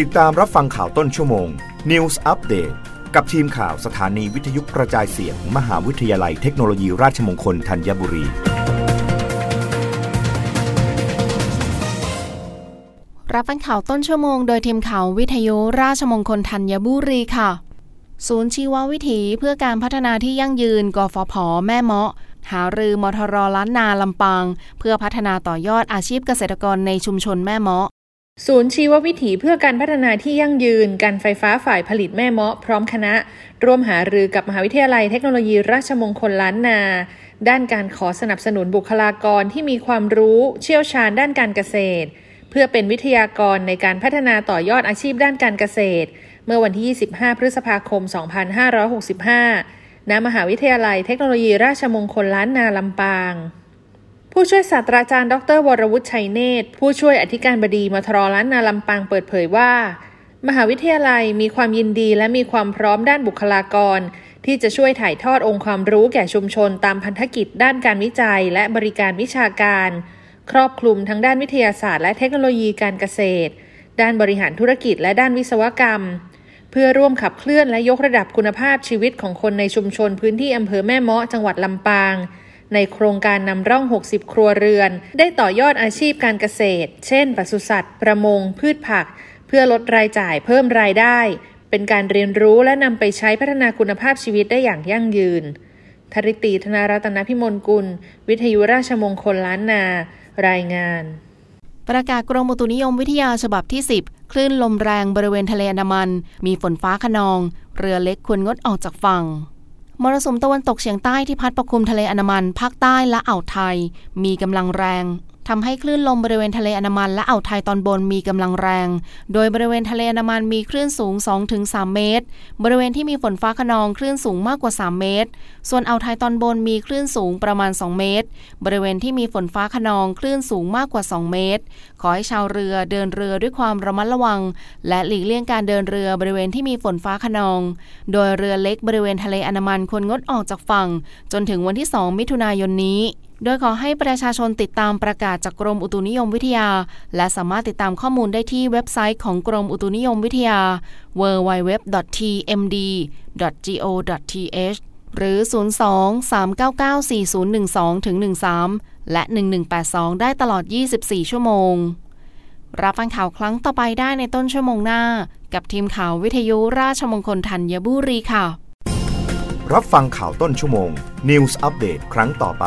ติดตามรับฟังข่าวต้นชั่วโมง News Update กับทีมข่าวสถานีวิทยุกระจายเสียงมมหาวิทยาลัยเทคโนโลยีราชมงคลธัญบุรี รับฟังข่าวต้นชั่วโมงโดยทีมข่าววิทยุราชมงคลธัญบุรีค่ะ ศูนย์ชีววิถีเพื่อการพัฒนาที่ยั่งยืนกฟผ แม่เมาะหารือมทรล้านนาลำปาง เพื่อพัฒนาต่อยอดอาชีพเกษตรกรในชุมชนแม่เมาะ ศูนย์ชีววิถีเพื่อการพัฒนาที่ยั่งยืน การไฟฟ้าฝ่ายผลิตแม่เมาะพร้อมคณะ ร่วมหารือกับมหาวิทยาลัยเทคโนโลยีราชมงคลล้านนา ด้านการขอสนับสนุนบุคลากรที่มีความรู้เชี่ยวชาญด้านการเกษตร เพื่อเป็นวิทยากรในการพัฒนาต่อยอดอาชีพด้านการเกษตร เมื่อวันที่ 25 พฤษภาคม 2565 ณ มหาวิทยาลัยเทคโนโลยีราชมงคลล้านนาลำปาง ผู้ช่วยศาสตราจารย์ ดร วรวุฒิชัยเนตร ผู้ช่วยอธิการบดีมทรล้านนาลำปางเปิดเผยว่า มหาวิทยาลัยมีความยินดีและมีความพร้อมด้านบุคลากร ที่จะช่วยถ่ายทอดองค์ความรู้แก่ชุมชนตามพันธกิจด้านการวิจัยและบริการวิชาการ ครอบคลุมทั้งด้านวิทยาศาสตร์และเทคโนโลยีการเกษตร ด้านบริหารธุรกิจและด้านวิศวกรรม เพื่อร่วมขับเคลื่อนและยกระดับคุณภาพชีวิตของคนในชุมชนพื้นที่อำเภอแม่เมาะจังหวัดลำปาง ในโครงการนำร่อง 60 ครัวเรือน ได้ต่อยอดอาชีพการเกษตร เช่นปศุสัตว์ ประมง พืชผัก เพื่อลดรายจ่ายเพิ่มรายได้ เป็นการเรียนรู้และนำไปใช้พัฒนาคุณภาพชีวิตได้อย่างยั่งยืนธริตีธนารัตนพิมลกุล วิทยุราชมงคลล้านนา รายงาน ประกาศกรมอุตุนิยมวิทยาฉบับที่ 10 คลื่นลมแรงบริเวณทะเลอันดามัน มีฝนฟ้าขนอง เรือเล็กควรงดออกจากฝั่ง มรสุมตะวันตกเฉียงใต้ที่พัดปกคลุมทะเลอันดามัน ภาคใต้และอ่าวไทย มีกำลังแรง ทำให้คลื่นลมบริเวณทะเลอันดามันและอ่าวไทยตอนบนมีกำลังแรง โดยบริเวณทะเลอันดามันมีคลื่นสูง 2-3 เมตร บริเวณที่มีฝนฟ้าขนองคลื่นสูงมากกว่า 3 เมตร ส่วนอ่าวไทยตอนบนมีคลื่นสูงประมาณ 2 เมตร บริเวณที่มีฝนฟ้าขนองคลื่นสูงมากกว่า 2 เมตร ขอให้ชาวเรือเดินเรือด้วยความระมัดระวัง และหลีกเลี่ยงการเดินเรือบริเวณที่มีฝนฟ้าขนอง โดยเรือเล็กบริเวณทะเลอันดามันควรงดออกจากฝั่ง จนถึงวันที่ 2 มิถุนายนนี้ โดยขอให้ประชาชนติดตามประกาศจากกรมอุตุนิยมวิทยา และสามารถติดตามข้อมูลได้ที่เว็บไซต์ของกรมอุตุนิยมวิทยา www.tmd.go.th หรือ 02-399-4012-13 และ 1182 ได้ตลอด 24 ชั่วโมง รับฟังข่าวครั้งต่อไปได้ในต้นชั่วโมงหน้า กับทีมข่าววิทยุราชมงคลธัญบุรีค่ะ รับฟังข่าวต้นชั่วโมง News อัปเดตครั้งต่อไป